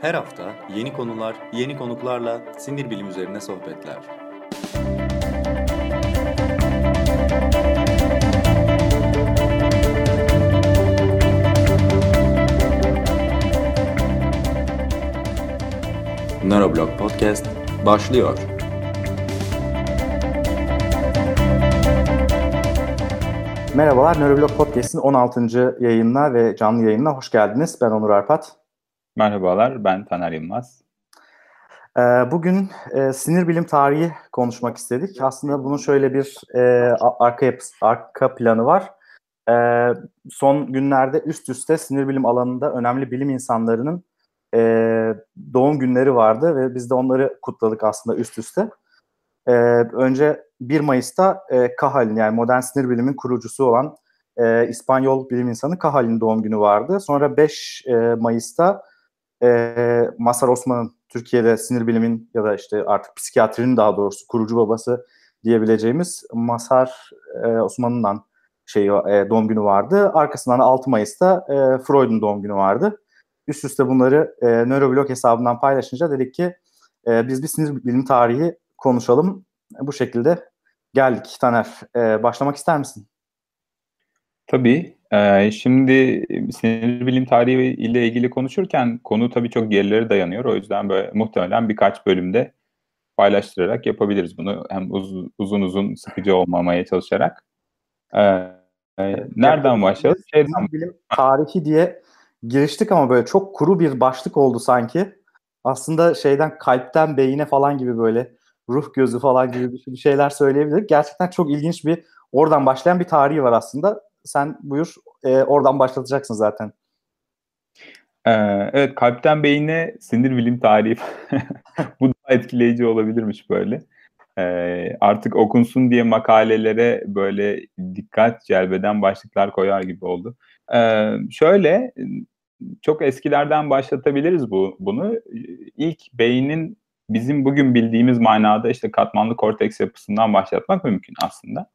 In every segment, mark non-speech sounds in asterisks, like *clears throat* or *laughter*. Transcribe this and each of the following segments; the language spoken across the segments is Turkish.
Her hafta yeni konular, yeni konuklarla sinir bilim üzerine sohbetler. Neuroblog Podcast başlıyor. Merhabalar, Neuroblog Podcast'in 16. yayınına ve canlı yayınına hoş geldiniz. Ben Onur Arpat. Merhabalar, ben Taner Yılmaz. Ee, bugün e, sinir bilim tarihi konuşmak istedik. Aslında bunun şöyle bir e, arka, yapısı, arka planı var. E, son günlerde üst üste sinir bilim alanında önemli bilim insanlarının e, doğum günleri vardı ve biz de onları kutladık aslında üst üste. E, önce 1 Mayıs'ta e, Cahal'in yani modern sinir bilimin kurucusu olan e, İspanyol bilim insanı Cahal'in doğum günü vardı. Sonra 5 e, Mayıs'ta e, Masar Osman'ın Türkiye'de sinir bilimin ya da işte artık psikiyatrinin daha doğrusu kurucu babası diyebileceğimiz Masar e, Osman'dan şey e, doğum günü vardı. Arkasından 6 Mayıs'ta e, Freud'un doğum günü vardı. Üst üste bunları e, Neuroblog hesabından paylaşınca dedik ki e, biz bir sinir bilim tarihi konuşalım. Bu şekilde geldik. Taner, e, başlamak ister misin? Tabii. E, şimdi sinir bilim tarihi ile ilgili konuşurken konu tabii çok gerilere dayanıyor. O yüzden böyle muhtemelen birkaç bölümde paylaştırarak yapabiliriz bunu. Hem uz, uzun uzun sıkıcı olmamaya çalışarak. E, e, nereden başlayalım? Sinir bilim tarihi diye giriştik ama böyle çok kuru bir başlık oldu sanki. Aslında şeyden kalpten beyine falan gibi böyle ruh gözü falan gibi bir şeyler söyleyebiliriz. Gerçekten çok ilginç bir oradan başlayan bir tarihi var aslında. Sen buyur e, oradan başlatacaksın zaten. Ee, evet kalpten beyine sinir bilim tarihi *laughs* bu da etkileyici olabilirmiş böyle. Ee, artık okunsun diye makalelere böyle dikkat celbeden başlıklar koyar gibi oldu. Ee, şöyle çok eskilerden başlatabiliriz bu bunu. İlk beynin bizim bugün bildiğimiz manada işte katmanlı korteks yapısından başlatmak mümkün aslında.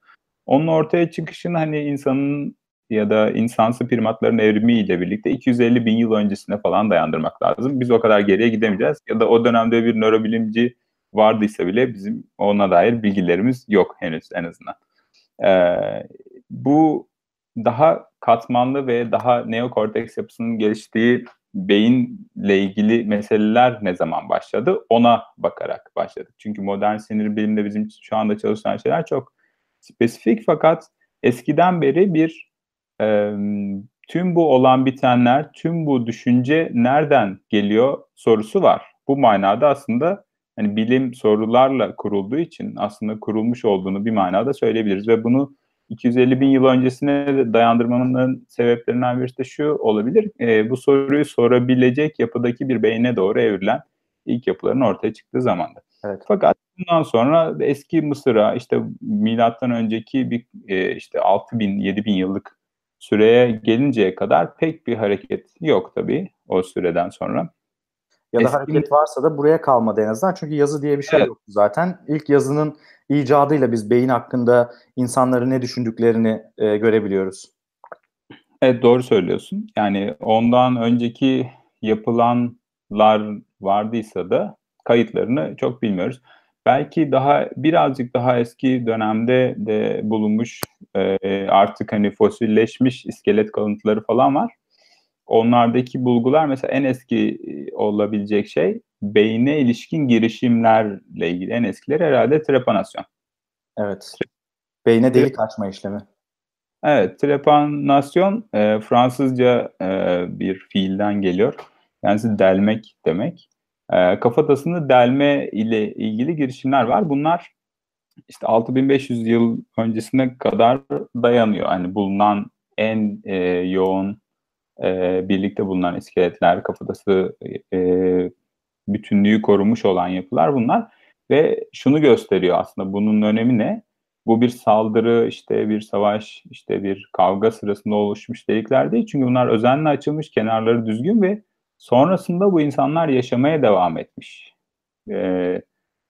Onun ortaya çıkışını hani insanın ya da insansı primatların evrimiyle birlikte 250 bin yıl öncesine falan dayandırmak lazım. Biz o kadar geriye gidemeyeceğiz. Ya da o dönemde bir nörobilimci vardıysa bile bizim ona dair bilgilerimiz yok henüz en azından. Ee, bu daha katmanlı ve daha neokorteks yapısının geliştiği beyinle ilgili meseleler ne zaman başladı? Ona bakarak başladık. Çünkü modern sinir bilimde bizim şu anda çalışan şeyler çok spesifik fakat eskiden beri bir e, tüm bu olan bitenler, tüm bu düşünce nereden geliyor sorusu var. Bu manada aslında hani bilim sorularla kurulduğu için aslında kurulmuş olduğunu bir manada söyleyebiliriz ve bunu 250 bin yıl öncesine dayandırmanın sebeplerinden birisi de şu olabilir. E, bu soruyu sorabilecek yapıdaki bir beyne doğru evrilen ilk yapıların ortaya çıktığı zamanda. Evet. Fakat bundan sonra eski Mısır'a işte milattan önceki bir e, işte 6 bin 7 bin yıllık süreye gelinceye kadar pek bir hareket yok tabii o süreden sonra. Ya da Eski... hareket varsa da buraya kalmadı en azından. Çünkü yazı diye bir şey evet. yoktu zaten. İlk yazının icadıyla biz beyin hakkında insanların ne düşündüklerini e, görebiliyoruz. Evet doğru söylüyorsun. Yani ondan önceki yapılanlar vardıysa da kayıtlarını çok bilmiyoruz. Belki daha birazcık daha eski dönemde de bulunmuş e, artık hani fosilleşmiş iskelet kalıntıları falan var. Onlardaki bulgular mesela en eski olabilecek şey beyne ilişkin girişimlerle ilgili en eskileri herhalde trepanasyon. Evet. Beyne delik açma işlemi. Evet, trepanasyon e, Fransızca e, bir fiilden geliyor. Yani delmek demek. E, kafatasını delme ile ilgili girişimler var. Bunlar işte 6500 yıl öncesine kadar dayanıyor. Hani bulunan en e, yoğun e, birlikte bulunan iskeletler, kafatası e, bütünlüğü korumuş olan yapılar bunlar. Ve şunu gösteriyor aslında bunun önemi ne? Bu bir saldırı, işte bir savaş, işte bir kavga sırasında oluşmuş delikler değil. Çünkü bunlar özenle açılmış, kenarları düzgün ve sonrasında bu insanlar yaşamaya devam etmiş. Ee,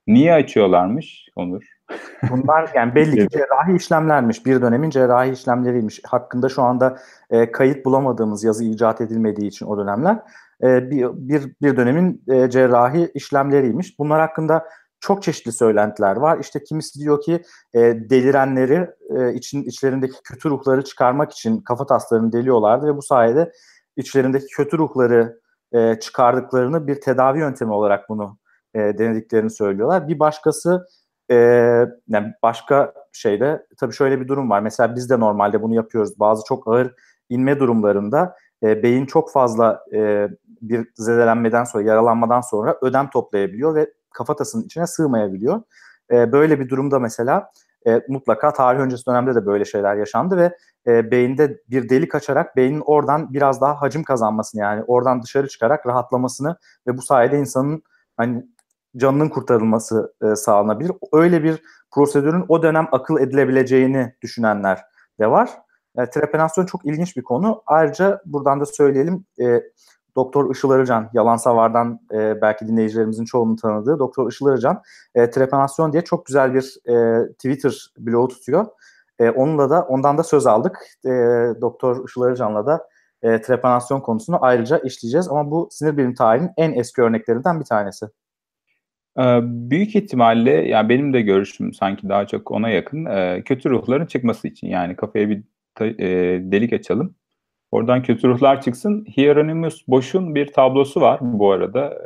niye açıyorlarmış Onur? *laughs* Bunlar yani belli ki cerrahi işlemlermiş. Bir dönemin cerrahi işlemleriymiş. Hakkında şu anda e, kayıt bulamadığımız yazı icat edilmediği için o dönemler e, bir, bir, bir dönemin e, cerrahi işlemleriymiş. Bunlar hakkında çok çeşitli söylentiler var. İşte kimisi diyor ki e, delirenleri e, için içlerindeki kötü ruhları çıkarmak için kafa taslarını deliyorlardı ve bu sayede içlerindeki kötü ruhları e, çıkardıklarını bir tedavi yöntemi olarak bunu e, denediklerini söylüyorlar. Bir başkası e, yani başka şeyde tabii şöyle bir durum var. Mesela biz de normalde bunu yapıyoruz. Bazı çok ağır inme durumlarında e, beyin çok fazla e, bir zedelenmeden sonra, yaralanmadan sonra ödem toplayabiliyor ve kafatasının içine sığmayabiliyor. E, böyle bir durumda mesela e, mutlaka tarih öncesi dönemde de böyle şeyler yaşandı ve e, beyinde bir delik açarak beynin oradan biraz daha hacim kazanmasını yani oradan dışarı çıkarak rahatlamasını ve bu sayede insanın hani canının kurtarılması e, sağlanabilir. Öyle bir prosedürün o dönem akıl edilebileceğini düşünenler de var. E, trepanasyon çok ilginç bir konu. Ayrıca buradan da söyleyelim e, Doktor Işıl Arıcan, Yalan Savar'dan e, belki dinleyicilerimizin çoğunun tanıdığı Doktor Işıl Arıcan e, trepanasyon diye çok güzel bir e, Twitter blogu tutuyor. E, onunla da ondan da söz aldık. E, Doktor Işıl Arıcan'la da e, trepanasyon konusunu ayrıca işleyeceğiz. Ama bu sinir bilim tarihinin en eski örneklerinden bir tanesi. Büyük ihtimalle yani benim de görüşüm sanki daha çok ona yakın. Kötü ruhların çıkması için yani kafaya bir delik açalım. Oradan kötü ruhlar çıksın. Hieronymus Bosch'un bir tablosu var bu arada.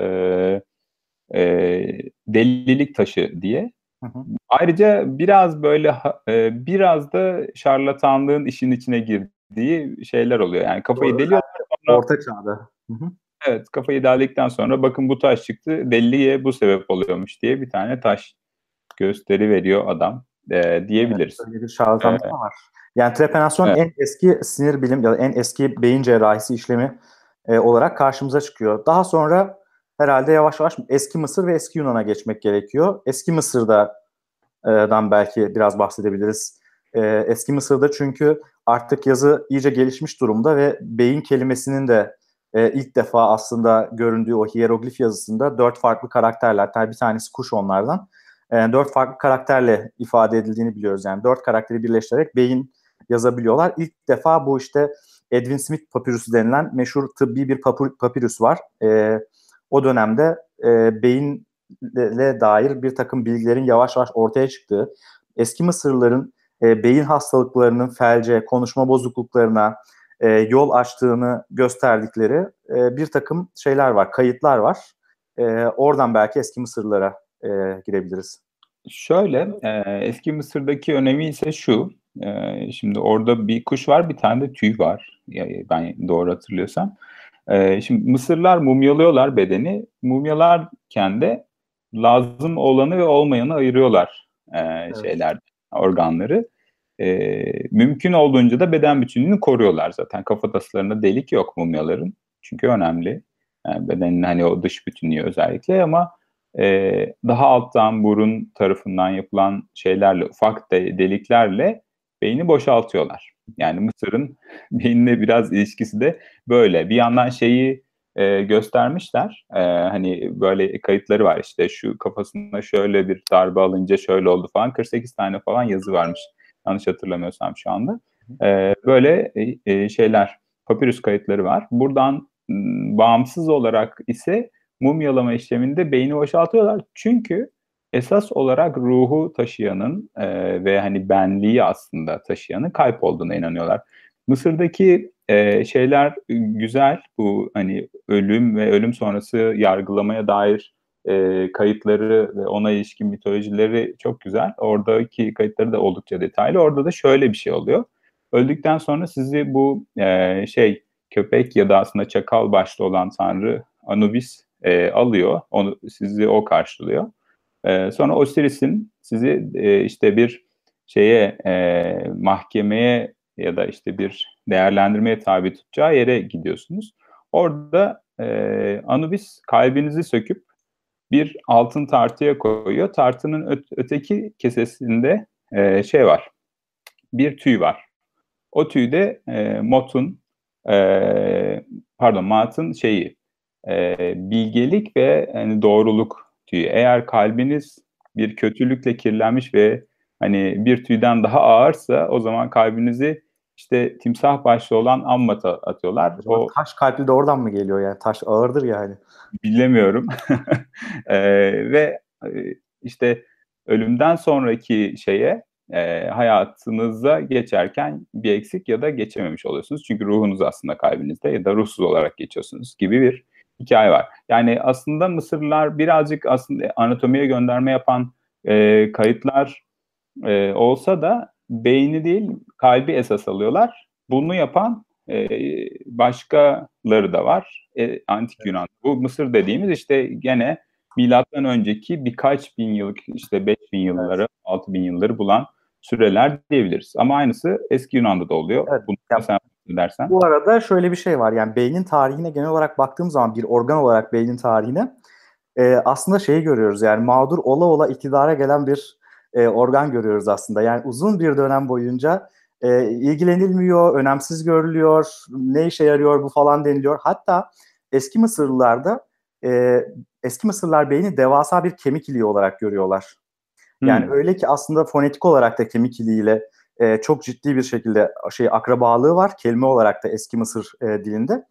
Delilik taşı diye. Hı hı. Ayrıca biraz böyle biraz da şarlatanlığın işin içine girdiği şeyler oluyor. Yani kafayı Doğru. deliyorlar. Sonra... Orta çağda. Hı hı. Evet kafayı deldikten sonra bakın bu taş çıktı. Deliye bu sebep oluyormuş diye bir tane taş gösteri veriyor adam e, diyebiliriz. Evet, öyle bir şarlatanlık ee, var. Yani trepanasyon evet. en eski sinir bilim ya da en eski beyin cerrahisi işlemi e, olarak karşımıza çıkıyor. Daha sonra herhalde yavaş yavaş eski Mısır ve eski Yunan'a geçmek gerekiyor. Eski Mısır'da dan belki biraz bahsedebiliriz. E, eski Mısır'da çünkü artık yazı iyice gelişmiş durumda ve beyin kelimesinin de e, ilk defa aslında göründüğü o hieroglif yazısında dört farklı karakterler, tabi bir tanesi kuş onlardan, e, dört farklı karakterle ifade edildiğini biliyoruz. Yani dört karakteri birleştirerek beyin yazabiliyorlar. İlk defa bu işte Edwin Smith papirüsü denilen meşhur tıbbi bir papirüs var. E, o dönemde e, beyinle dair bir takım bilgilerin yavaş yavaş ortaya çıktığı, eski Mısırlıların e, beyin hastalıklarının felce, konuşma bozukluklarına, e, yol açtığını gösterdikleri e, bir takım şeyler var, kayıtlar var. E, oradan belki eski Mısırlara e, girebiliriz. Şöyle, e, eski Mısır'daki önemi ise şu. E, şimdi orada bir kuş var, bir tane de tüy var. Ben doğru hatırlıyorsam. E, şimdi Mısırlar mumyalıyorlar bedeni. Mumyalarken de lazım olanı ve olmayanı ayırıyorlar e, evet. şeyler, organları. E, mümkün olduğunca da beden bütünlüğünü koruyorlar zaten. Kafataslarında delik yok mumyaların. Çünkü önemli. Yani bedenin hani o dış bütünlüğü özellikle ama e, daha alttan burun tarafından yapılan şeylerle, ufak de, deliklerle beyni boşaltıyorlar. Yani Mısır'ın *laughs* beyinle biraz ilişkisi de böyle. Bir yandan şeyi e, göstermişler. E, hani böyle kayıtları var işte şu kafasına şöyle bir darbe alınca şöyle oldu falan. 48 tane falan yazı varmış. Yanlış hatırlamıyorsam şu anda. E, böyle e, şeyler, papirüs kayıtları var. Buradan bağımsız olarak ise mumyalama işleminde beyni boşaltıyorlar. Çünkü esas olarak ruhu taşıyanın e, ve hani benliği aslında taşıyanın kalp olduğuna inanıyorlar. Mısır'daki e, şeyler güzel. Bu hani ölüm ve ölüm sonrası yargılamaya dair e, kayıtları ve ona ilişkin mitolojileri çok güzel. Oradaki kayıtları da oldukça detaylı. Orada da şöyle bir şey oluyor. Öldükten sonra sizi bu e, şey köpek ya da aslında çakal başlı olan tanrı Anubis e, alıyor. Onu sizi o karşılıyor. E, sonra Osiris'in sizi e, işte bir şeye e, mahkemeye ya da işte bir değerlendirmeye tabi tutacağı yere gidiyorsunuz. Orada e, Anubis kalbinizi söküp bir altın tartıya koyuyor. Tartının ö- öteki kesesinde e, şey var. Bir tüy var. O tüyde e, Mot'un e, pardon Mat'ın şeyi e, bilgelik ve yani doğruluk tüyü. Eğer kalbiniz bir kötülükle kirlenmiş ve hani bir tüyden daha ağırsa o zaman kalbinizi işte timsah başlı olan ammata atıyorlar. O taş kalpli de oradan mı geliyor yani? Taş ağırdır yani. Bilemiyorum. *laughs* e, ve işte ölümden sonraki şeye e, hayatınıza geçerken bir eksik ya da geçememiş oluyorsunuz. Çünkü ruhunuz aslında kalbinizde ya da ruhsuz olarak geçiyorsunuz gibi bir hikaye var. Yani aslında Mısırlılar birazcık aslında anatomiye gönderme yapan e, kayıtlar e, olsa da beyni değil kalbi esas alıyorlar. Bunu yapan e, başkaları da var. E, Antik Yunan. Bu Mısır dediğimiz işte gene milattan önceki birkaç bin yıllık işte 5 bin yılları, evet. 6 bin yılları bulan süreler diyebiliriz. Ama aynısı eski Yunan'da da oluyor. Evet. Bunu ya, sen dersen. Bu arada şöyle bir şey var. Yani beynin tarihine genel olarak baktığım zaman bir organ olarak beynin tarihine e, aslında şeyi görüyoruz. Yani mağdur ola ola iktidara gelen bir e, organ görüyoruz aslında. Yani uzun bir dönem boyunca e, ilgilenilmiyor, önemsiz görülüyor, ne işe yarıyor bu falan deniliyor. Hatta eski Mısırlılarda e, eski Mısırlılar beyni devasa bir kemik iliği olarak görüyorlar. Yani hmm. öyle ki aslında fonetik olarak da kemik iliğiyle e, çok ciddi bir şekilde şey akrabalığı var kelime olarak da eski Mısır e, dilinde.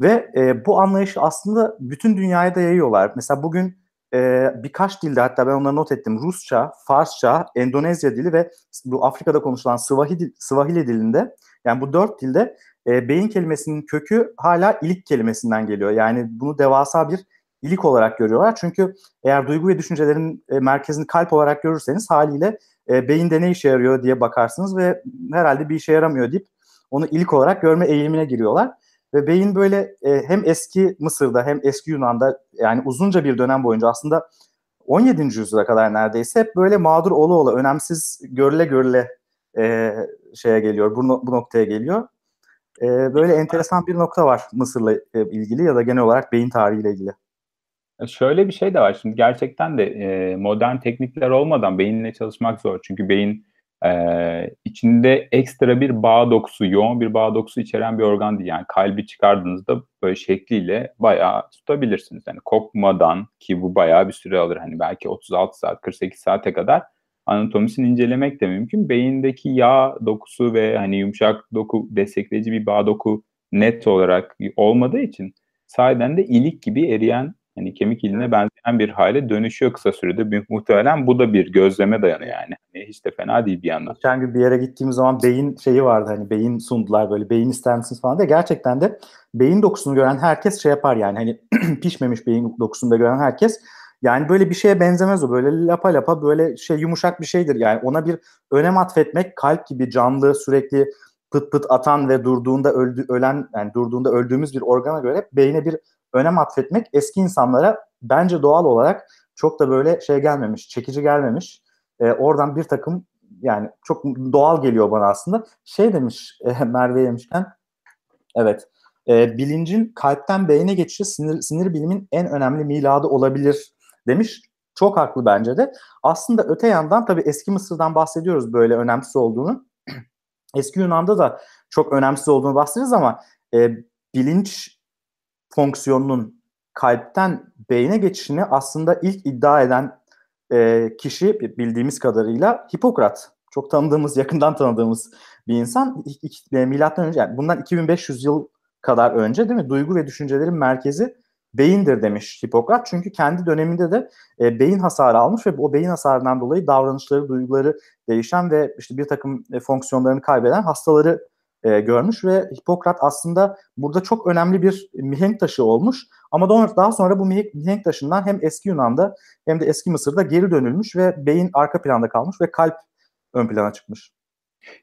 Ve e, bu anlayışı aslında bütün dünyaya da yayıyorlar. Mesela bugün e, birkaç dilde hatta ben onları not ettim. Rusça, Farsça, Endonezya dili ve bu Afrika'da konuşulan Swahili, Swahili dilinde yani bu dört dilde e, beyin kelimesinin kökü hala ilik kelimesinden geliyor. Yani bunu devasa bir ilik olarak görüyorlar. Çünkü eğer duygu ve düşüncelerin e, merkezini kalp olarak görürseniz haliyle e, beyinde ne işe yarıyor diye bakarsınız ve herhalde bir işe yaramıyor deyip onu ilik olarak görme eğilimine giriyorlar. Ve beyin böyle e, hem eski Mısır'da hem eski Yunan'da yani uzunca bir dönem boyunca aslında 17. yüzyıla kadar neredeyse hep böyle mağdur ola ola önemsiz görüle görüle e, şeye geliyor bu, bu noktaya geliyor. E, böyle enteresan bir nokta var Mısır'la e, ilgili ya da genel olarak beyin tarihiyle ilgili. E, şöyle bir şey de var şimdi gerçekten de e, modern teknikler olmadan beyinle çalışmak zor. Çünkü beyin e, içinde ekstra bir bağ dokusu, yoğun bir bağ dokusu içeren bir organ değil. Yani kalbi çıkardığınızda böyle şekliyle bayağı tutabilirsiniz. Yani kopmadan ki bu bayağı bir süre alır. Hani belki 36 saat, 48 saate kadar anatomisini incelemek de mümkün. Beyindeki yağ dokusu ve hani yumuşak doku destekleyici bir bağ doku net olarak olmadığı için sahiden de ilik gibi eriyen hani kemik iline benzeyen bir hale dönüşüyor kısa sürede. Muhtemelen bu da bir gözleme dayanıyor yani. Hani hiç de fena değil bir yandan. Geçen gün bir yere gittiğimiz zaman beyin şeyi vardı hani beyin sundular böyle beyin ister misiniz falan diye. Gerçekten de beyin dokusunu gören herkes şey yapar yani hani *clears throat* pişmemiş beyin dokusunu da gören herkes yani böyle bir şeye benzemez o. Böyle lapa lapa böyle şey yumuşak bir şeydir. Yani ona bir önem atfetmek kalp gibi canlı sürekli pıt pıt atan ve durduğunda öldü, ölen yani durduğunda öldüğümüz bir organa göre beyne bir önem atfetmek eski insanlara bence doğal olarak çok da böyle şey gelmemiş, çekici gelmemiş. E, oradan bir takım yani çok doğal geliyor bana aslında. Şey demiş e, *laughs* Merve demişken, evet e, bilincin kalpten beyne geçişi sinir, sinir bilimin en önemli miladı olabilir demiş. Çok haklı bence de. Aslında öte yandan tabii eski Mısır'dan bahsediyoruz böyle önemsiz olduğunu. *clears throat* eski Yunan'da da çok önemsiz olduğunu bahsederiz ama e, bilinç fonksiyonunun kalpten beyne geçişini aslında ilk iddia eden e, kişi bildiğimiz kadarıyla Hipokrat. Çok tanıdığımız, *laughs* yakından tanıdığımız bir insan. E, milattan önce, yani bundan 2500 yıl kadar önce değil mi? Duygu ve düşüncelerin merkezi beyindir demiş Hipokrat. Çünkü kendi döneminde de e, beyin hasarı almış ve o beyin hasarından dolayı davranışları, duyguları değişen ve işte bir takım e, fonksiyonlarını kaybeden hastaları e, görmüş ve Hipokrat aslında burada çok önemli bir mihenk taşı olmuş. Ama daha sonra bu mihenk taşından hem eski Yunan'da hem de eski Mısır'da geri dönülmüş ve beyin arka planda kalmış ve kalp ön plana çıkmış.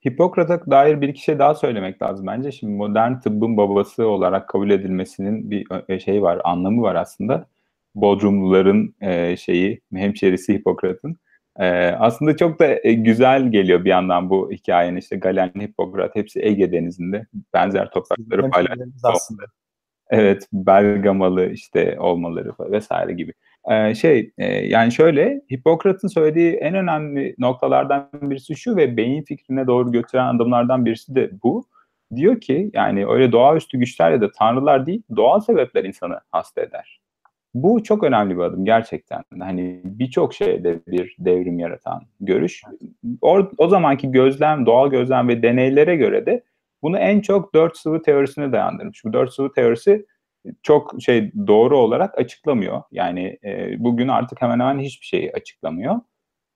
Hipokrat'a dair bir iki şey daha söylemek lazım bence. Şimdi modern tıbbın babası olarak kabul edilmesinin bir şey var, anlamı var aslında. Bodrumluların e, şeyi, hemşerisi Hipokrat'ın. Ee, aslında çok da e, güzel geliyor bir yandan bu hikayenin işte Galen, Hippokrat hepsi Ege Denizi'nde benzer toprakları paylaşıyor. Evet, Bergamalı işte olmaları vesaire gibi. Ee, şey e, yani şöyle Hipokrat'ın söylediği en önemli noktalardan birisi şu ve beyin fikrine doğru götüren adımlardan birisi de bu. Diyor ki yani öyle doğaüstü güçler ya da tanrılar değil doğal sebepler insanı hasta eder. Bu çok önemli bir adım gerçekten. Hani birçok şeyde bir devrim yaratan görüş. O, o zamanki gözlem, doğal gözlem ve deneylere göre de bunu en çok dört sıvı teorisine dayandırmış. Bu dört sıvı teorisi çok şey doğru olarak açıklamıyor. Yani e, bugün artık hemen hemen hiçbir şeyi açıklamıyor.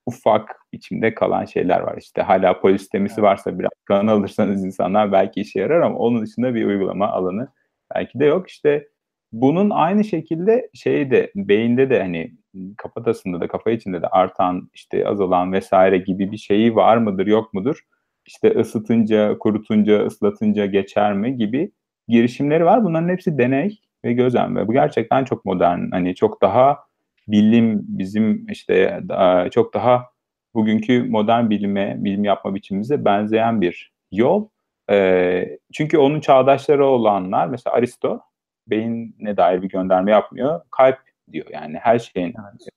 Ufak biçimde kalan şeyler var. İşte hala polistemisi varsa biraz kan alırsanız insanlar belki işe yarar ama onun dışında bir uygulama alanı belki de yok. İşte bunun aynı şekilde şeyde beyinde de hani kafatasında da kafa içinde de artan işte azalan vesaire gibi bir şeyi var mıdır yok mudur? İşte ısıtınca, kurutunca, ıslatınca geçer mi gibi girişimleri var. Bunların hepsi deney ve gözlem ve bu gerçekten çok modern. Hani çok daha bilim bizim işte çok daha bugünkü modern bilime, bilim yapma biçimimize benzeyen bir yol. E, çünkü onun çağdaşları olanlar mesela Aristo beyine dair bir gönderme yapmıyor. Kalp diyor yani her şeyin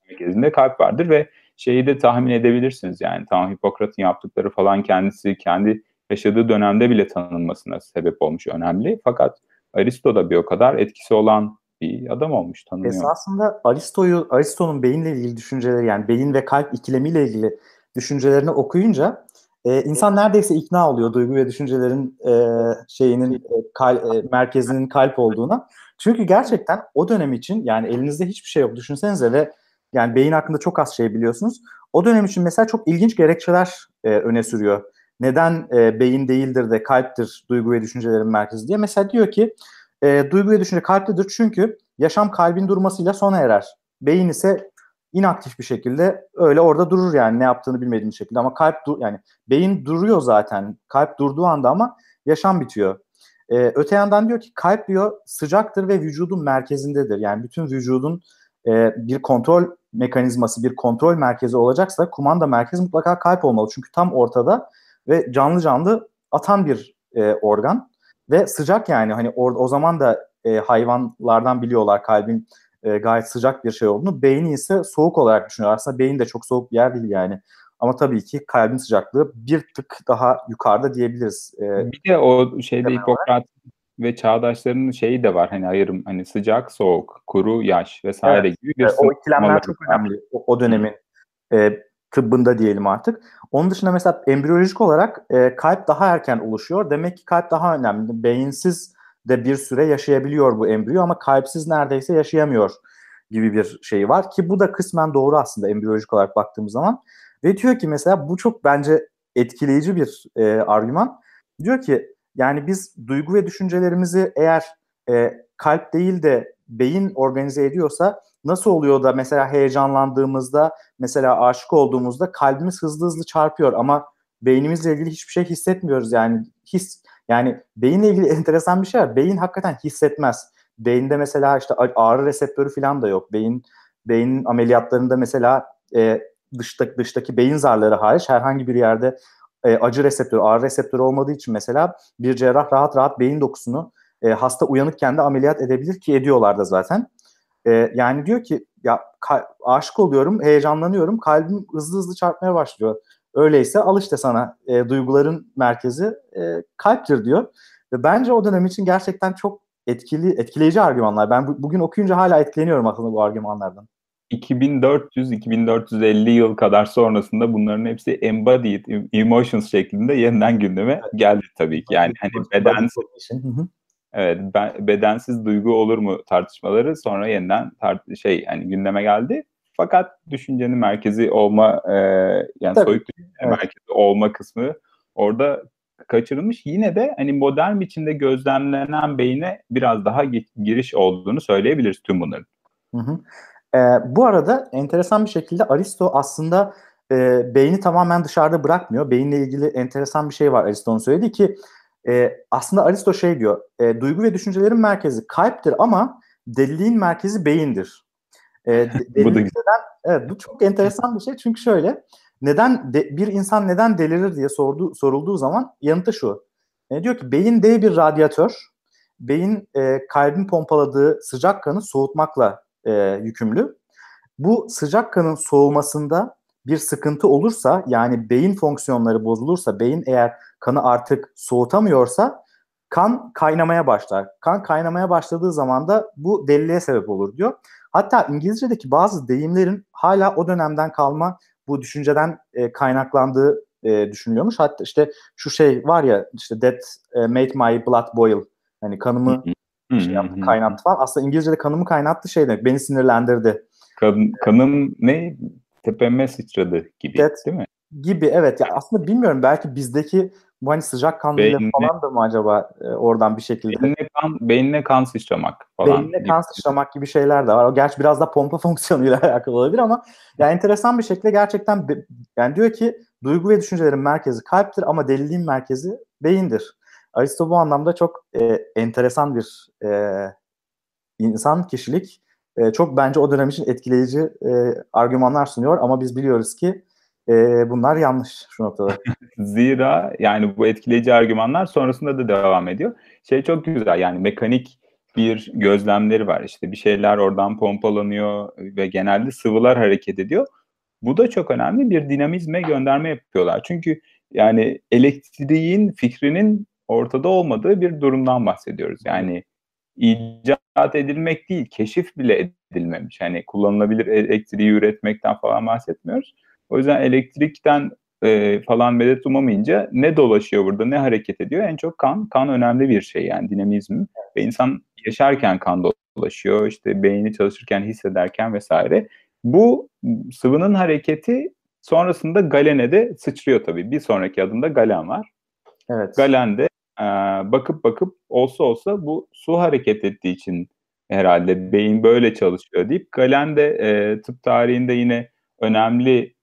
merkezinde kalp vardır ve şeyi de tahmin edebilirsiniz yani tamam Hipokrat'ın yaptıkları falan kendisi kendi yaşadığı dönemde bile tanınmasına sebep olmuş önemli. Fakat Aristo da bir o kadar etkisi olan bir adam olmuş tanınıyor. Esasında Aristo'yu Aristo'nun beyinle ilgili düşünceleri yani beyin ve kalp ikilemiyle ilgili düşüncelerini okuyunca e, insan neredeyse ikna oluyor duygu ve düşüncelerin e, şeyinin e, kal, e, merkezinin kalp olduğuna. Çünkü gerçekten o dönem için yani elinizde hiçbir şey yok düşünsenize ve yani beyin hakkında çok az şey biliyorsunuz. O dönem için mesela çok ilginç gerekçeler e, öne sürüyor. Neden e, beyin değildir de kalptir duygu ve düşüncelerin merkezi diye. Mesela diyor ki e, duygu ve düşünce kalptedir çünkü yaşam kalbin durmasıyla sona erer. Beyin ise inaktif bir şekilde öyle orada durur yani ne yaptığını bilmediğin şekilde ama kalp dur yani beyin duruyor zaten kalp durduğu anda ama yaşam bitiyor. Ee, öte yandan diyor ki kalp diyor sıcaktır ve vücudun merkezindedir. Yani bütün vücudun e, bir kontrol mekanizması, bir kontrol merkezi olacaksa kumanda merkezi mutlaka kalp olmalı. Çünkü tam ortada ve canlı canlı atan bir e, organ ve sıcak yani hani or, o zaman da e, hayvanlardan biliyorlar kalbin e, gayet sıcak bir şey olduğunu. Beyni ise soğuk olarak düşünüyor. Aslında beyin de çok soğuk bir yer değil yani. Ama tabii ki kalbin sıcaklığı bir tık daha yukarıda diyebiliriz. Ee, bir de o şeyde Hipokrat ve çağdaşlarının şeyi de var hani ayırım hani sıcak, soğuk, kuru, yaş vesaire evet. gibi bir evet, o ikilemler çok önemli o, o dönemin e, tıbbında diyelim artık. Onun dışında mesela embriyolojik olarak e, kalp daha erken oluşuyor. Demek ki kalp daha önemli. Beyinsiz de bir süre yaşayabiliyor bu embriyo ama kalpsiz neredeyse yaşayamıyor gibi bir şey var ki bu da kısmen doğru aslında embriyolojik olarak baktığımız zaman. Ve diyor ki mesela bu çok bence etkileyici bir e, argüman. Diyor ki yani biz duygu ve düşüncelerimizi eğer e, kalp değil de beyin organize ediyorsa nasıl oluyor da mesela heyecanlandığımızda mesela aşık olduğumuzda kalbimiz hızlı hızlı çarpıyor ama beynimizle ilgili hiçbir şey hissetmiyoruz yani his yani beyinle ilgili *laughs* enteresan bir şey var. Beyin hakikaten hissetmez. Beyinde mesela işte ağrı reseptörü falan da yok. Beyin beyin ameliyatlarında mesela e, dıştaki, dıştaki beyin zarları hariç herhangi bir yerde e, acı reseptörü, ağrı reseptörü olmadığı için mesela bir cerrah rahat rahat beyin dokusunu e, hasta uyanıkken de ameliyat edebilir ki ediyorlar da zaten. E, yani diyor ki ya aşık oluyorum, heyecanlanıyorum, kalbim hızlı hızlı çarpmaya başlıyor. Öyleyse al işte sana e, duyguların merkezi e, kalptir diyor. Ve bence o dönem için gerçekten çok etkili etkileyici argümanlar. Ben bu, bugün okuyunca hala etkileniyorum aslında bu argümanlardan. 2400-2450 yıl kadar sonrasında bunların hepsi embodied emotions şeklinde yeniden gündeme geldi tabii ki. Yani hani bedensiz Evet, bedensiz duygu olur mu tartışmaları sonra yeniden tart şey yani gündeme geldi. Fakat düşüncenin merkezi olma e, yani Tabii. soyut düşüncenin evet. merkezi olma kısmı orada kaçırılmış. Yine de hani modern biçimde gözlemlenen beyine biraz daha giriş olduğunu söyleyebiliriz tüm bunların. Hı hı. E, bu arada enteresan bir şekilde Aristo aslında e, beyni tamamen dışarıda bırakmıyor. Beyinle ilgili enteresan bir şey var Aristo'nun söylediği ki e, aslında Aristo şey diyor, e, duygu ve düşüncelerin merkezi kalptir ama deliliğin merkezi beyindir. E, *laughs* bu da neden, evet bu çok enteresan bir şey çünkü şöyle neden de, bir insan neden delirir diye sordu, sorulduğu zaman yanıtı şu. E, diyor ki beyin dev bir radyatör. Beyin e, kalbin pompaladığı sıcak kanı soğutmakla e, yükümlü. Bu sıcak kanın soğumasında bir sıkıntı olursa yani beyin fonksiyonları bozulursa beyin eğer kanı artık soğutamıyorsa kan kaynamaya başlar. Kan kaynamaya başladığı zaman da bu deliliğe sebep olur diyor. Hatta İngilizce'deki bazı deyimlerin hala o dönemden kalma bu düşünceden e, kaynaklandığı e, düşünülüyormuş. Hatta işte şu şey var ya işte that e, made my blood boil. Hani kanımı şey yaptı, kaynattı falan. Aslında İngilizce'de kanımı kaynattı şey demek. Beni sinirlendirdi. Kan, kanım ne? Tepeme sıçradı gibi Evet. değil mi? Gibi evet. Ya aslında bilmiyorum belki bizdeki bu hani sıcak kanlıyla falan da mı acaba e, oradan bir şekilde Beynine kan, beynine kan sıçramak falan. beynine kan sıçramak gibi şeyler de var. O gerçi biraz da pompa *laughs* fonksiyonuyla alakalı olabilir ama ya enteresan bir şekilde gerçekten be- yani diyor ki duygu ve düşüncelerin merkezi kalptir ama deliliğin merkezi beyindir. Aristo bu anlamda çok e, enteresan bir e, insan kişilik. E, çok bence o dönem için etkileyici e, argümanlar sunuyor ama biz biliyoruz ki e, bunlar yanlış şu noktada. *laughs* Zira yani bu etkileyici argümanlar sonrasında da devam ediyor. Şey çok güzel yani mekanik bir gözlemleri var. İşte bir şeyler oradan pompalanıyor ve genelde sıvılar hareket ediyor. Bu da çok önemli bir dinamizme gönderme yapıyorlar. Çünkü yani elektriğin fikrinin ortada olmadığı bir durumdan bahsediyoruz. Yani icat edilmek değil, keşif bile edilmemiş. Hani kullanılabilir elektriği üretmekten falan bahsetmiyoruz. O yüzden elektrikten e, falan medet umamayınca ne dolaşıyor burada, ne hareket ediyor? En çok kan. Kan önemli bir şey yani dinamizm. Ve insan yaşarken kan dolaşıyor, işte beyni çalışırken, hissederken vesaire. Bu sıvının hareketi sonrasında galene de sıçrıyor tabii. Bir sonraki adımda galen var. Evet. Galende e, bakıp bakıp olsa olsa bu su hareket ettiği için herhalde beyin böyle çalışıyor deyip Galen de e, tıp tarihinde yine önemli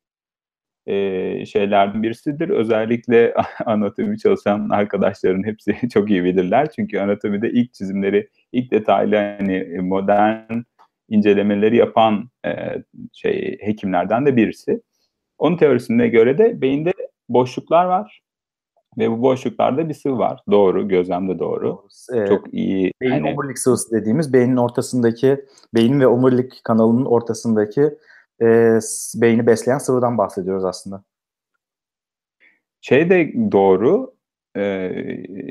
e, şeylerden birisidir. Özellikle *laughs* anatomi çalışan arkadaşların hepsi *laughs* çok iyi bilirler. Çünkü anatomide ilk çizimleri, ilk detaylı hani modern incelemeleri yapan e, şey hekimlerden de birisi. Onun teorisine göre de beyinde boşluklar var ve bu boşluklarda bir sıvı var. Doğru, gözlemde doğru. Ee, Çok iyi. beyin hani- omurilik sıvısı dediğimiz beynin ortasındaki, beynin ve omurilik kanalının ortasındaki e, beyni besleyen sıvıdan bahsediyoruz aslında. Şey de doğru e,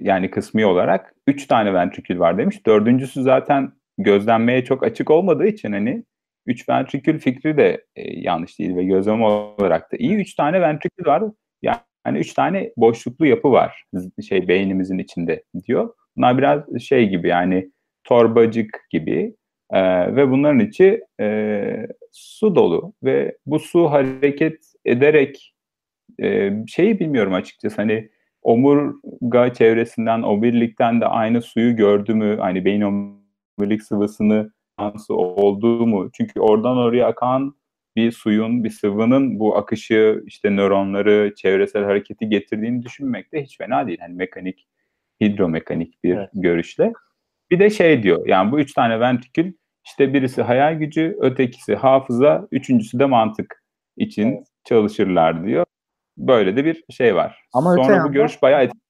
yani kısmi olarak üç tane ventrikül var demiş. Dördüncüsü zaten gözlenmeye çok açık olmadığı için hani üç ventrikül fikri de e, yanlış değil ve gözlem olarak da iyi. Üç tane ventrikül var. Yani üç tane boşluklu yapı var şey beynimizin içinde diyor. Bunlar biraz şey gibi yani torbacık gibi e, ve bunların içi e, su dolu ve bu su hareket ederek e, şeyi bilmiyorum açıkçası hani omurga çevresinden omurilikten de aynı suyu gördü mü hani beyin omurilik sıvısını şansı oldu mu? Çünkü oradan oraya akan bir suyun bir sıvının bu akışı işte nöronları çevresel hareketi getirdiğini düşünmek de hiç fena değil. Hani mekanik hidromekanik bir Evet. görüşle bir de şey diyor yani bu üç tane ventrikül işte birisi hayal gücü ötekisi hafıza üçüncüsü de mantık için Evet. çalışırlar diyor böyle de bir şey var. Ama öte Sonra bu yandan- görüş bayağı etkili.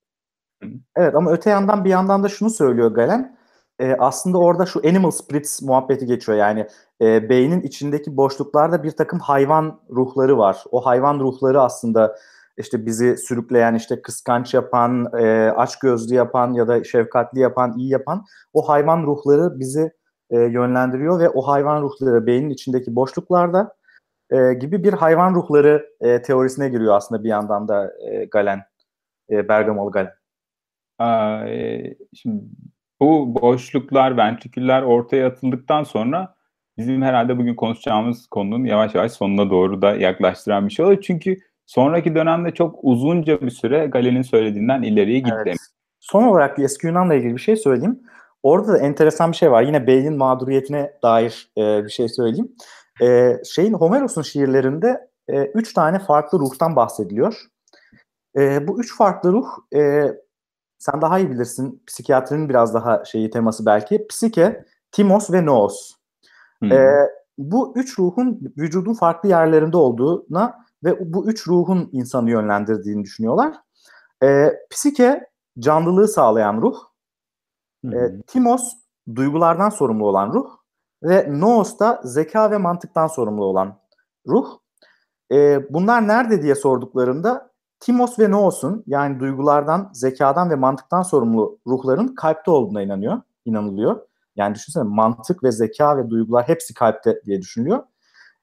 Evet ama öte yandan bir yandan da şunu söylüyor Galen. E, aslında orada şu animal spirits muhabbeti geçiyor. Yani e, beynin içindeki boşluklarda bir takım hayvan ruhları var. O hayvan ruhları aslında işte bizi sürükleyen, işte kıskanç yapan, e, açgözlü yapan ya da şefkatli yapan, iyi yapan o hayvan ruhları bizi e, yönlendiriyor ve o hayvan ruhları beynin içindeki boşluklarda e, gibi bir hayvan ruhları e, teorisine giriyor aslında bir yandan da e, Galen, e, Bergamalı Galen. Aa, e, şimdi bu boşluklar, ventriküller ortaya atıldıktan sonra bizim herhalde bugün konuşacağımız konunun yavaş yavaş sonuna doğru da yaklaştıran bir şey oluyor. Çünkü sonraki dönemde çok uzunca bir süre Galen'in söylediğinden ileriye gitti. Evet. Son olarak eski Yunan'la ilgili bir şey söyleyeyim. Orada da enteresan bir şey var. Yine beynin mağduriyetine dair e, bir şey söyleyeyim. E, şeyin Homeros'un şiirlerinde e, üç tane farklı ruhtan bahsediliyor. E, bu üç farklı ruh e, sen daha iyi bilirsin. Psikiyatrinin biraz daha şeyi teması belki. Psike, Timos ve Noos. Hmm. E, bu üç ruhun vücudun farklı yerlerinde olduğuna ve bu üç ruhun insanı yönlendirdiğini düşünüyorlar. E, psike canlılığı sağlayan ruh, e. Timos duygulardan sorumlu olan ruh ve Noos da zeka ve mantıktan sorumlu olan ruh. E, bunlar nerede diye sorduklarında Timos ve Noos'un yani duygulardan, zekadan ve mantıktan sorumlu ruhların kalpte olduğuna inanıyor, inanılıyor. Yani düşünsene mantık ve zeka ve duygular hepsi kalpte diye düşünülüyor.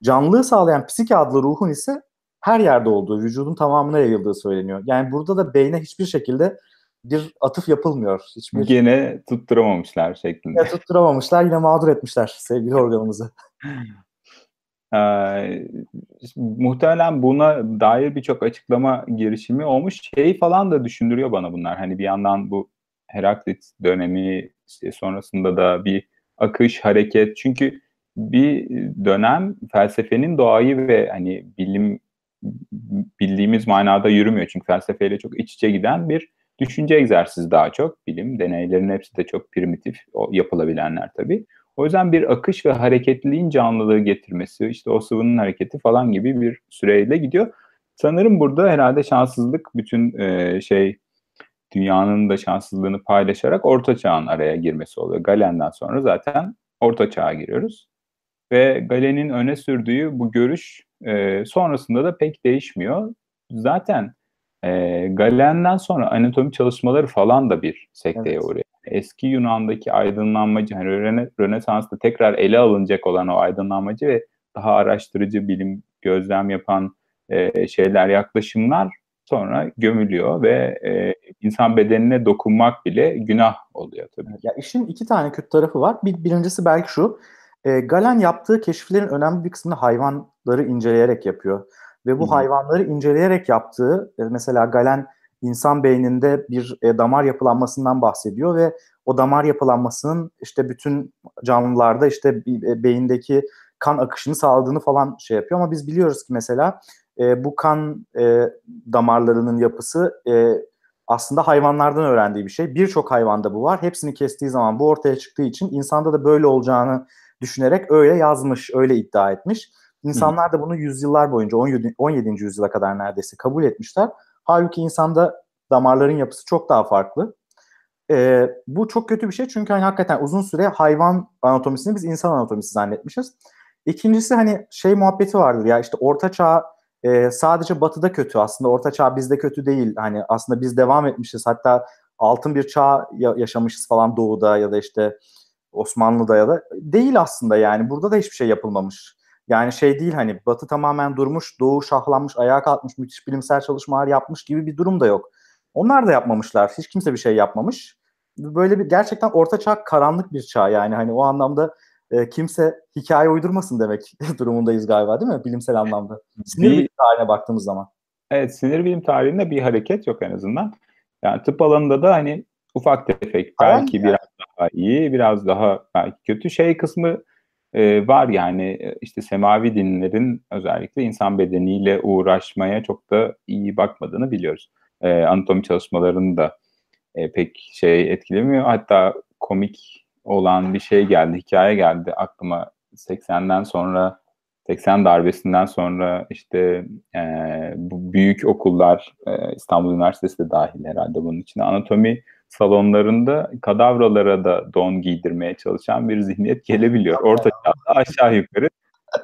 Canlılığı sağlayan psike adlı ruhun ise her yerde olduğu, vücudun tamamına yayıldığı söyleniyor. Yani burada da beyne hiçbir şekilde bir atıf yapılmıyor. Hiçbir Gene tutturamamışlar şeklinde. Ya tutturamamışlar yine mağdur etmişler sevgili organımızı. Ee, muhtemelen buna dair birçok açıklama girişimi olmuş. Şey falan da düşündürüyor bana bunlar. Hani bir yandan bu Heraklit dönemi işte sonrasında da bir akış, hareket. Çünkü bir dönem felsefenin doğayı ve hani bilim bildiğimiz manada yürümüyor. Çünkü felsefeyle çok iç içe giden bir düşünce egzersizi daha çok. Bilim deneylerin hepsi de çok primitif o yapılabilenler tabii. O yüzden bir akış ve hareketliliğin canlılığı getirmesi, işte o sıvının hareketi falan gibi bir süreyle gidiyor. Sanırım burada herhalde şanssızlık bütün e, şey dünyanın da şanssızlığını paylaşarak orta çağın araya girmesi oluyor. Galen'den sonra zaten orta çağa giriyoruz. Ve Galen'in öne sürdüğü bu görüş e, sonrasında da pek değişmiyor. Zaten e, Galen'den sonra anatomi çalışmaları falan da bir sekteye evet. uğruyor. Eski Yunan'daki aydınlanmacı, hani Röne, Rönesans'ta tekrar ele alınacak olan o aydınlanmacı ve daha araştırıcı bilim, gözlem yapan e, şeyler, yaklaşımlar sonra gömülüyor ve e, insan bedenine dokunmak bile günah oluyor tabii. Ya işin iki tane kötü tarafı var. Bir, birincisi belki şu, e, Galen yaptığı keşiflerin önemli bir kısmını hayvanları inceleyerek yapıyor. Ve bu Hı-hı. hayvanları inceleyerek yaptığı, e, mesela Galen insan beyninde bir e, damar yapılanmasından bahsediyor ve o damar yapılanmasının işte bütün canlılarda işte e, beyindeki kan akışını sağladığını falan şey yapıyor ama biz biliyoruz ki mesela e, bu kan e, damarlarının yapısı e, aslında hayvanlardan öğrendiği bir şey. Birçok hayvanda bu var. Hepsini kestiği zaman bu ortaya çıktığı için insanda da böyle olacağını düşünerek öyle yazmış, öyle iddia etmiş. İnsanlar da bunu yüzyıllar boyunca 17. 17. yüzyıla kadar neredeyse kabul etmişler. Halbuki insanda damarların yapısı çok daha farklı. Ee, bu çok kötü bir şey çünkü hani hakikaten uzun süre hayvan anatomisini biz insan anatomisi zannetmişiz. İkincisi hani şey muhabbeti vardır ya işte orta çağ e, sadece batıda kötü aslında orta çağ bizde kötü değil. Hani aslında biz devam etmişiz hatta altın bir çağ yaşamışız falan doğuda ya da işte Osmanlı'da ya da değil aslında yani burada da hiçbir şey yapılmamış. Yani şey değil hani Batı tamamen durmuş, Doğu şahlanmış, ayağa kalkmış, müthiş bilimsel çalışmalar yapmış gibi bir durum da yok. Onlar da yapmamışlar. Hiç kimse bir şey yapmamış. Böyle bir gerçekten orta çağ karanlık bir çağ yani hani o anlamda e, kimse hikaye uydurmasın demek *laughs* durumundayız galiba değil mi bilimsel anlamda? Sinir bir, bilim tarihine baktığımız zaman. Evet sinir bilim tarihinde bir hareket yok en azından. Yani tıp alanında da hani ufak tefek belki Aynen. biraz daha iyi biraz daha belki kötü şey kısmı e, var yani e, işte semavi dinlerin özellikle insan bedeniyle uğraşmaya çok da iyi bakmadığını biliyoruz. E, anatomi çalışmalarını da e, pek şey etkilemiyor. Hatta komik olan bir şey geldi, hikaye geldi aklıma 80'den sonra 80 darbesinden sonra işte e, bu büyük okullar e, İstanbul Üniversitesi de dahil herhalde bunun içine anatomi salonlarında kadavralara da don giydirmeye çalışan bir zihniyet gelebiliyor. Orta çağda aşağı yukarı.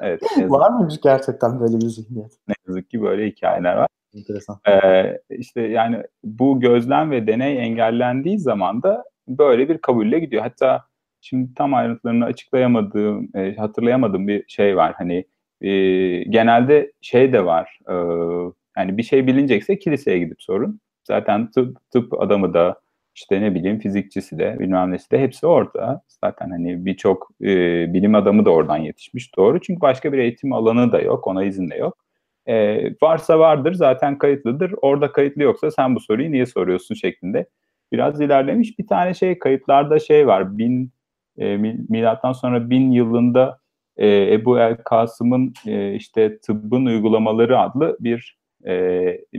Evet, var mıymış gerçekten böyle bir zihniyet? Ne yazık ki böyle hikayeler var. Enteresan. Ee, işte yani bu gözlem ve deney engellendiği zaman da böyle bir kabulle gidiyor. Hatta şimdi tam ayrıntılarını açıklayamadığım, e, hatırlayamadığım bir şey var. Hani e, genelde şey de var. E, yani bir şey bilinecekse kiliseye gidip sorun. Zaten tıp, tıp adamı da işte ne bileyim fizikçisi de bilmem nesi de hepsi orada. Zaten hani birçok e, bilim adamı da oradan yetişmiş doğru. Çünkü başka bir eğitim alanı da yok, ona izin de yok. E, varsa vardır zaten kayıtlıdır. Orada kayıtlı yoksa sen bu soruyu niye soruyorsun şeklinde. Biraz ilerlemiş bir tane şey kayıtlarda şey var. Bin e, milattan sonra bin yılında e, Ebu El Kasım'ın e, işte tıbbın uygulamaları adlı bir e,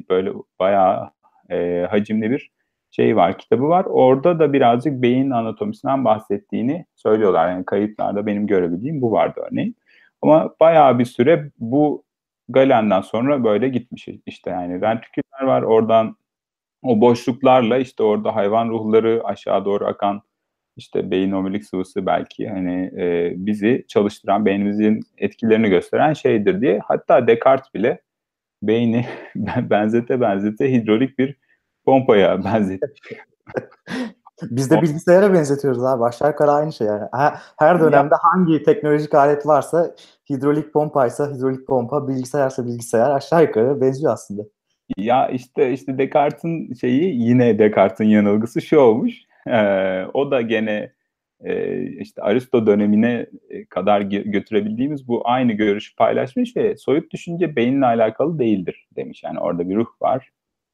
böyle bayağı e, hacimli bir şey var, kitabı var. Orada da birazcık beyin anatomisinden bahsettiğini söylüyorlar. Yani kayıtlarda benim görebildiğim bu vardı örneğin. Ama bayağı bir süre bu Galen'den sonra böyle gitmiş. İşte yani ventriküller var. Oradan o boşluklarla işte orada hayvan ruhları aşağı doğru akan işte beyin omurilik sıvısı belki hani e, bizi çalıştıran beynimizin etkilerini gösteren şeydir diye. Hatta Descartes bile beyni *laughs* benzete benzete hidrolik bir pompaya benzetmiş. *laughs* Biz de bilgisayara benzetiyoruz abi. Aşağı yukarı aynı şey yani. Her dönemde hangi teknolojik alet varsa hidrolik pompaysa hidrolik pompa, bilgisayarsa bilgisayar aşağı yukarı benziyor aslında. Ya işte işte Descartes'in şeyi yine Descartes'in yanılgısı şu olmuş. Ee, o da gene e, işte Aristo dönemine kadar götürebildiğimiz bu aynı görüşü paylaşmış ve soyut düşünce beyinle alakalı değildir demiş. Yani orada bir ruh var.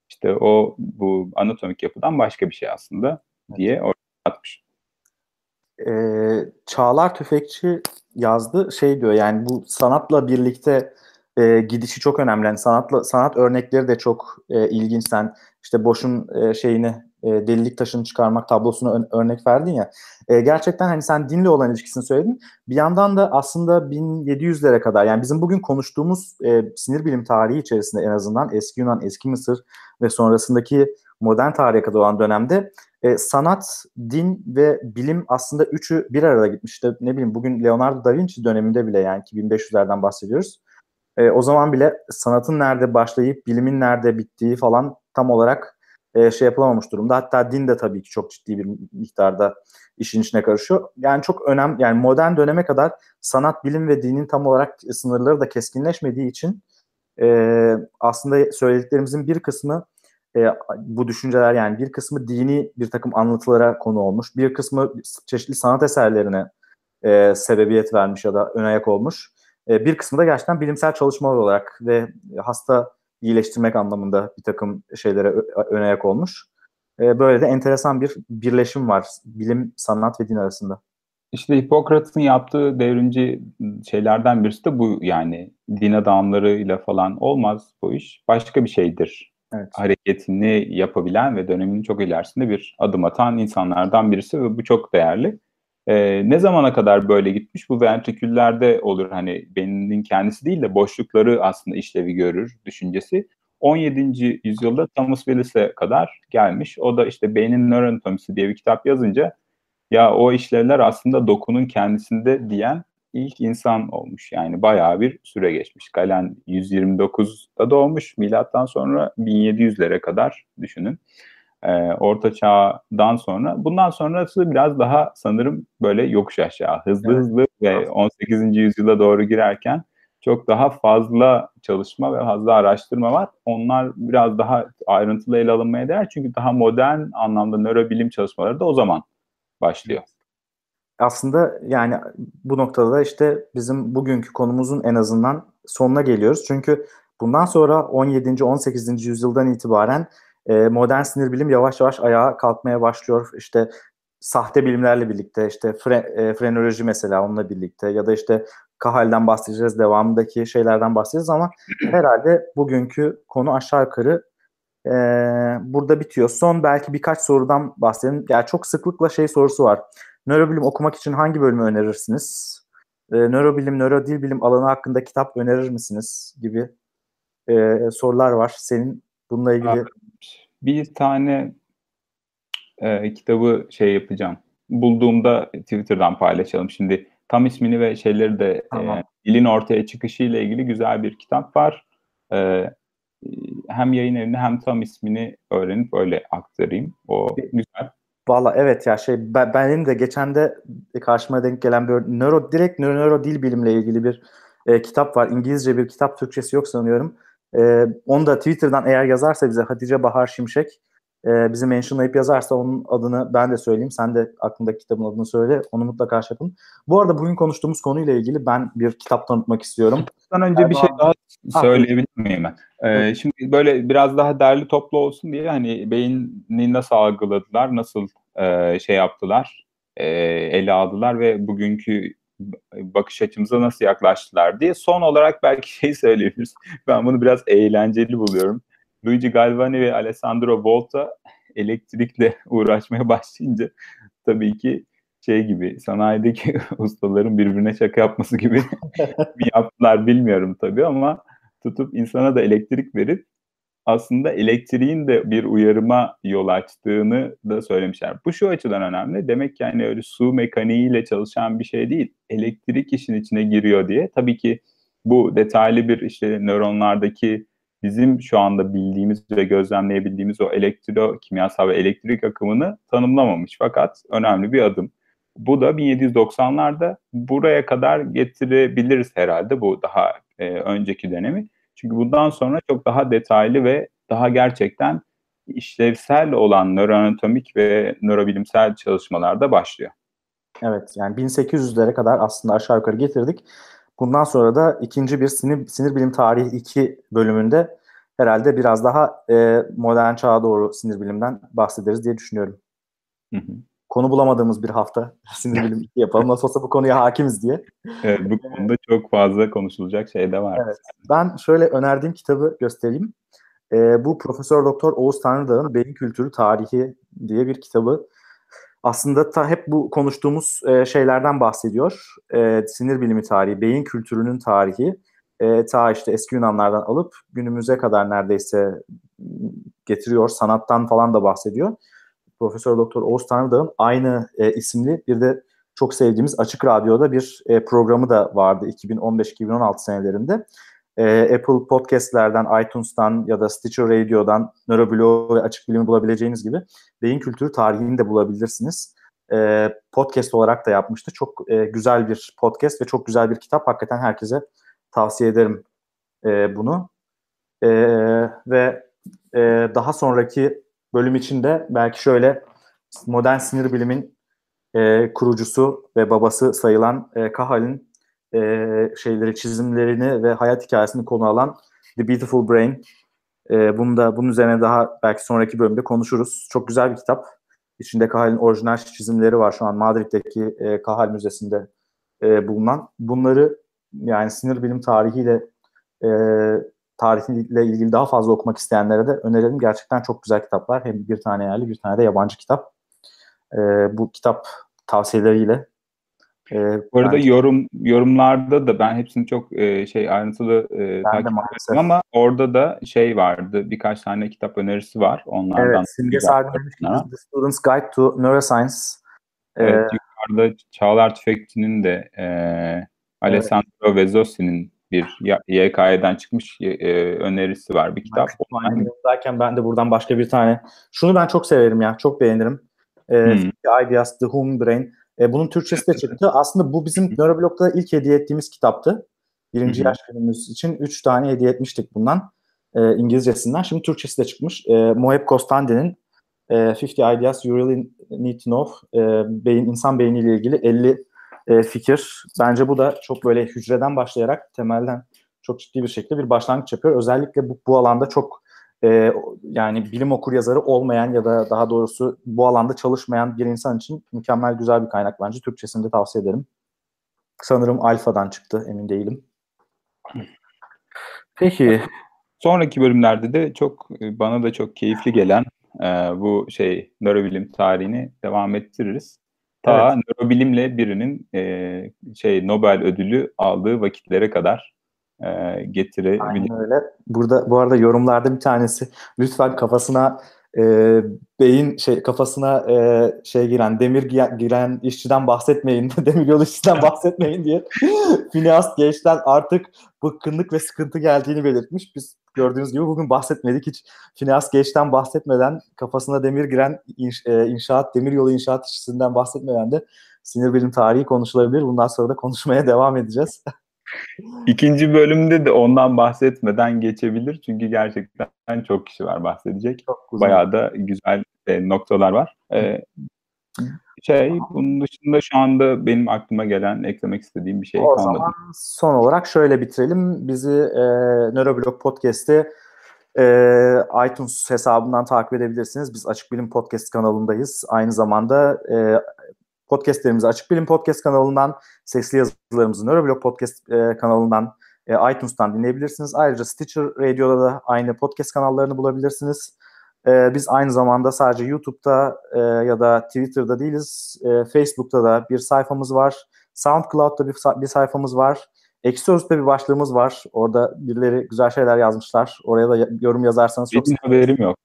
İşte o bu anatomik yapıdan başka bir şey aslında diye ortaya atmış. Ee, Çağlar Tüfekçi yazdı şey diyor yani bu sanatla birlikte e, gidişi çok önemli. Yani sanatla sanat örnekleri de çok e, ilginç. Sen işte boşun e, şeyini e, delilik taşını çıkarmak tablosunu ön, örnek verdin ya. E, gerçekten hani sen dinle olan ilişkisini söyledin. Bir yandan da aslında 1700'lere kadar yani bizim bugün konuştuğumuz e, sinir bilim tarihi içerisinde en azından eski Yunan, eski Mısır ve sonrasındaki modern tarihe kadar olan dönemde e, sanat, din ve bilim aslında üçü bir arada gitmişti. Ne bileyim bugün Leonardo da Vinci döneminde bile yani 1500'lerden bahsediyoruz. E, o zaman bile sanatın nerede başlayıp bilimin nerede bittiği falan tam olarak e, şey yapılamamış durumda. Hatta din de tabii ki çok ciddi bir miktarda işin içine karışıyor. Yani çok önemli yani modern döneme kadar sanat, bilim ve dinin tam olarak sınırları da keskinleşmediği için e, aslında söylediklerimizin bir kısmı e, bu düşünceler yani bir kısmı dini bir takım anlatılara konu olmuş, bir kısmı çeşitli sanat eserlerine e, sebebiyet vermiş ya da ön ayak olmuş. E, bir kısmı da gerçekten bilimsel çalışmalar olarak ve hasta iyileştirmek anlamında bir takım şeylere ön ayak olmuş. E, böyle de enteresan bir birleşim var bilim, sanat ve din arasında. İşte Hipokrat'ın yaptığı devrimci şeylerden birisi de bu yani din adamlarıyla falan olmaz bu iş. Başka bir şeydir evet. hareketini yapabilen ve dönemin çok ilerisinde bir adım atan insanlardan birisi ve bu çok değerli. Ee, ne zamana kadar böyle gitmiş? Bu ventriküllerde olur hani beyninin kendisi değil de boşlukları aslında işlevi görür düşüncesi. 17. yüzyılda Thomas Willis'e kadar gelmiş. O da işte beynin nöroanatomisi diye bir kitap yazınca ya o işlevler aslında dokunun kendisinde diyen ilk insan olmuş. Yani bayağı bir süre geçmiş. Galen 129'da doğmuş. Milattan sonra 1700'lere kadar düşünün. Ee, Orta Çağ'dan sonra. Bundan sonrası biraz daha sanırım böyle yokuş aşağı. Hızlı evet. hızlı ve 18. yüzyıla doğru girerken çok daha fazla çalışma ve fazla araştırma var. Onlar biraz daha ayrıntılı ele alınmaya değer. Çünkü daha modern anlamda nörobilim çalışmaları da o zaman başlıyor aslında yani bu noktada da işte bizim bugünkü konumuzun en azından sonuna geliyoruz. Çünkü bundan sonra 17. 18. yüzyıldan itibaren e, modern sinir bilim yavaş yavaş ayağa kalkmaya başlıyor. İşte sahte bilimlerle birlikte işte fre, e, frenoloji mesela onunla birlikte ya da işte Kahal'den bahsedeceğiz, devamındaki şeylerden bahsedeceğiz ama *clears throat* herhalde bugünkü konu aşağı yukarı e, burada bitiyor. Son belki birkaç sorudan bahsedelim. Yani çok sıklıkla şey sorusu var. Nörobilim okumak için hangi bölümü önerirsiniz? E, nörobilim, nörodil bilim alanı hakkında kitap önerir misiniz? Gibi e, sorular var. Senin bununla ilgili... Bir tane e, kitabı şey yapacağım. Bulduğumda Twitter'dan paylaşalım. Şimdi tam ismini ve şeyleri de e, tamam. e, dilin ortaya çıkışı ile ilgili güzel bir kitap var. E, hem yayın evinde hem tam ismini öğrenip öyle aktarayım. O güzel. Valla evet ya şey ben, benim de geçen de karşıma denk gelen bir nöro direkt nöro, nöro dil bilimle ilgili bir e, kitap var. İngilizce bir kitap, Türkçesi yok sanıyorum. E, onu da Twitter'dan eğer yazarsa bize Hatice Bahar Şimşek e, bizi mentionlayıp yazarsa onun adını ben de söyleyeyim. Sen de aklındaki kitabın adını söyle. Onu mutlaka şey yapın. Bu arada bugün konuştuğumuz konuyla ilgili ben bir kitap tanıtmak istiyorum. Bundan önce bir şey daha söyleyebilir miyim ben? Ee, şimdi böyle biraz daha derli toplu olsun diye hani beyni nasıl algıladılar, nasıl e, şey yaptılar, e, ele aldılar ve bugünkü bakış açımıza nasıl yaklaştılar diye son olarak belki şey söyleyebiliriz. *laughs* Ben bunu biraz eğlenceli buluyorum. Luigi Galvani ve Alessandro Volta elektrikle *laughs* uğraşmaya başlayınca tabii ki şey gibi sanayideki *laughs* ustaların birbirine şaka yapması gibi yaptılar bilmiyorum tabii ama tutup insana da elektrik verip aslında elektriğin de bir uyarıma yol açtığını da söylemişler. Bu şu açıdan önemli. Demek ki yani öyle su mekaniğiyle çalışan bir şey değil. Elektrik işin içine giriyor diye. Tabii ki bu detaylı bir işte nöronlardaki bizim şu anda bildiğimiz ve gözlemleyebildiğimiz o elektro kimyasal ve elektrik akımını tanımlamamış fakat önemli bir adım. Bu da 1790'larda buraya kadar getirebiliriz herhalde bu daha e, önceki dönemi. Çünkü bundan sonra çok daha detaylı ve daha gerçekten işlevsel olan nöroanatomik ve nörobilimsel çalışmalar da başlıyor. Evet yani 1800'lere kadar aslında aşağı yukarı getirdik. Bundan sonra da ikinci bir sinir, sinir bilim tarihi 2 bölümünde herhalde biraz daha e, modern çağa doğru sinir bilimden bahsederiz diye düşünüyorum. Hı hı. Konu bulamadığımız bir hafta sinir bilim 2 yapalım. Nasıl olsa bu konuya hakimiz diye. Evet, bu konuda çok fazla konuşulacak şey de var. Evet. Ben şöyle önerdiğim kitabı göstereyim. E, bu Profesör Doktor Oğuz Tanrıdağ'ın Beyin Kültürü Tarihi diye bir kitabı. Aslında ta hep bu konuştuğumuz e, şeylerden bahsediyor. E, sinir bilimi tarihi, beyin kültürünün tarihi. E, ta işte eski Yunanlardan alıp günümüze kadar neredeyse getiriyor. Sanattan falan da bahsediyor. Profesör Doktor Oğuz Tanrıdağ'ın aynı e, isimli bir de çok sevdiğimiz Açık Radyo'da bir e, programı da vardı 2015-2016 senelerinde. E, Apple Podcast'lerden, iTunes'tan ya da Stitcher Radio'dan Nöroblog ve Açık Bilimi bulabileceğiniz gibi beyin kültürü tarihini de bulabilirsiniz. E, podcast olarak da yapmıştı. Çok e, güzel bir podcast ve çok güzel bir kitap. Hakikaten herkese tavsiye ederim e, bunu. E, ve e, daha sonraki bölüm içinde belki şöyle modern sinir bilimin e, kurucusu ve babası sayılan e, Kahal'in e, şeyleri, çizimlerini ve hayat hikayesini konu alan The Beautiful Brain. E, bunu da bunun üzerine daha belki sonraki bölümde konuşuruz. Çok güzel bir kitap. İçinde Kahal'in orijinal çizimleri var şu an Madrid'deki e, Kahal Müzesi'nde e, bulunan. Bunları yani sinir bilim tarihiyle e, tarihiyle ilgili daha fazla okumak isteyenlere de önerelim. Gerçekten çok güzel kitaplar. Hem bir tane yerli bir tane de yabancı kitap. E, bu kitap tavsiyeleriyle e, Bu arada bence, yorum yorumlarda da ben hepsini çok e, şey ayrıntılı e, takip ettim ama orada da şey vardı birkaç tane kitap önerisi var onlardan. Evet, Simge Sargı'nın The Student's Guide to Neuroscience. Evet, ee, yukarıda Çağlar Tüfekçi'nin de e, Alessandro evet. Vezzosi'nin bir YK'den çıkmış e, önerisi var bir kitap. Zaten ben de buradan başka bir tane. Şunu ben çok severim ya, çok beğenirim. E, hmm. Ideas, The Human Brain. E, bunun Türkçesi de çıktı. Aslında bu bizim Nöroblog'da ilk hediye ettiğimiz kitaptı. Birinci yaş günümüz için üç tane hediye etmiştik bundan. E, İngilizcesinden. Şimdi Türkçesi de çıkmış. E, Moheb Kostandi'nin e, 50 Ideas You Really Need to Know e, beyin, insan beyniyle ilgili 50 e, fikir. Bence bu da çok böyle hücreden başlayarak temelden çok ciddi bir şekilde bir başlangıç yapıyor. Özellikle bu, bu alanda çok e, yani bilim okur yazarı olmayan ya da daha doğrusu bu alanda çalışmayan bir insan için mükemmel güzel bir kaynak bence. Türkçesini de tavsiye ederim. Sanırım Alfa'dan çıktı emin değilim. Peki. Sonraki bölümlerde de çok bana da çok keyifli gelen e, bu şey nörobilim tarihini devam ettiririz. Ta evet. nörobilimle birinin e, şey Nobel ödülü aldığı vakitlere kadar e, getirebilir. Aynen öyle. Burada bu arada yorumlarda bir tanesi lütfen kafasına e, beyin şey kafasına e, şey giren demir giren işçiden bahsetmeyin, *laughs* demir yol işçiden bahsetmeyin diye *laughs* Phineas Gage'den artık bıkkınlık ve sıkıntı geldiğini belirtmiş. Biz gördüğünüz gibi bugün bahsetmedik hiç Phineas Gage'den bahsetmeden kafasına demir giren inş, e, inşaat demir yolu inşaat işçisinden bahsetmeden de sinir bilim tarihi konuşulabilir. Bundan sonra da konuşmaya *laughs* devam edeceğiz. İkinci bölümde de ondan bahsetmeden geçebilir. Çünkü gerçekten çok kişi var bahsedecek. Çok güzel. Bayağı da güzel e, noktalar var. E, şey bunun dışında şu anda benim aklıma gelen eklemek istediğim bir şey o kalmadı. zaman son olarak şöyle bitirelim. Bizi e, Nöroblog Podcast'i e, iTunes hesabından takip edebilirsiniz. Biz Açık Bilim Podcast kanalındayız. Aynı zamanda e, podcastlerimizi Açık Bilim Podcast kanalından, sesli yazılarımızı Nöroblog Podcast e, kanalından, e, iTunes'tan dinleyebilirsiniz. Ayrıca Stitcher Radio'da da aynı podcast kanallarını bulabilirsiniz. E, biz aynı zamanda sadece YouTube'da e, ya da Twitter'da değiliz. E, Facebook'ta da bir sayfamız var. SoundCloud'da bir, bir sayfamız var. Ekşi Sözlük'te bir başlığımız var. Orada birileri güzel şeyler yazmışlar. Oraya da yorum yazarsanız çok Benim haberim yok.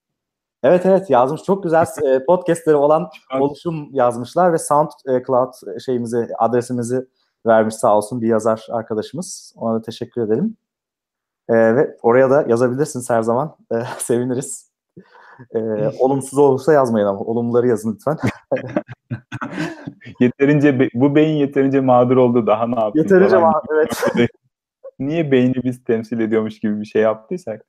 Evet evet yazmış. Çok güzel e, *laughs* podcastleri olan oluşum yazmışlar ve SoundCloud e, şeyimizi, adresimizi vermiş sağ olsun bir yazar arkadaşımız. Ona da teşekkür edelim. E, ve oraya da yazabilirsiniz her zaman. E, *laughs* seviniriz. E, *laughs* olumsuz olursa yazmayın ama olumluları yazın lütfen. yeterince bu beyin yeterince mağdur oldu daha ne yapayım Yeterince falan. ma- evet. Niye beyni biz temsil ediyormuş gibi bir şey yaptıysak.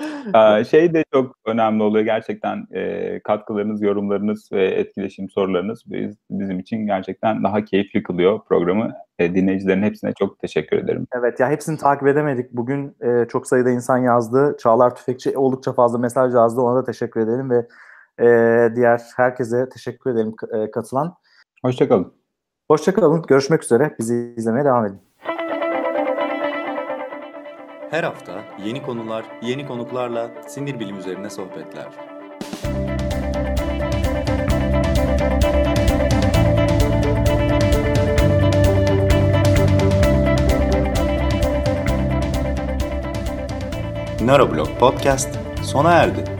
*laughs* Şey de çok önemli oluyor gerçekten e, katkılarınız, yorumlarınız ve etkileşim sorularınız biz, bizim için gerçekten daha keyifli kılıyor programı. E, dinleyicilerin hepsine çok teşekkür ederim. Evet ya hepsini takip edemedik. Bugün e, çok sayıda insan yazdı. Çağlar Tüfekçi oldukça fazla mesaj yazdı. Ona da teşekkür edelim ve e, diğer herkese teşekkür edelim e, katılan. Hoşçakalın. Hoşçakalın. Görüşmek üzere. Bizi izlemeye devam edin. Her hafta yeni konular, yeni konuklarla sinir bilim üzerine sohbetler. Neuroblog Podcast sona erdi.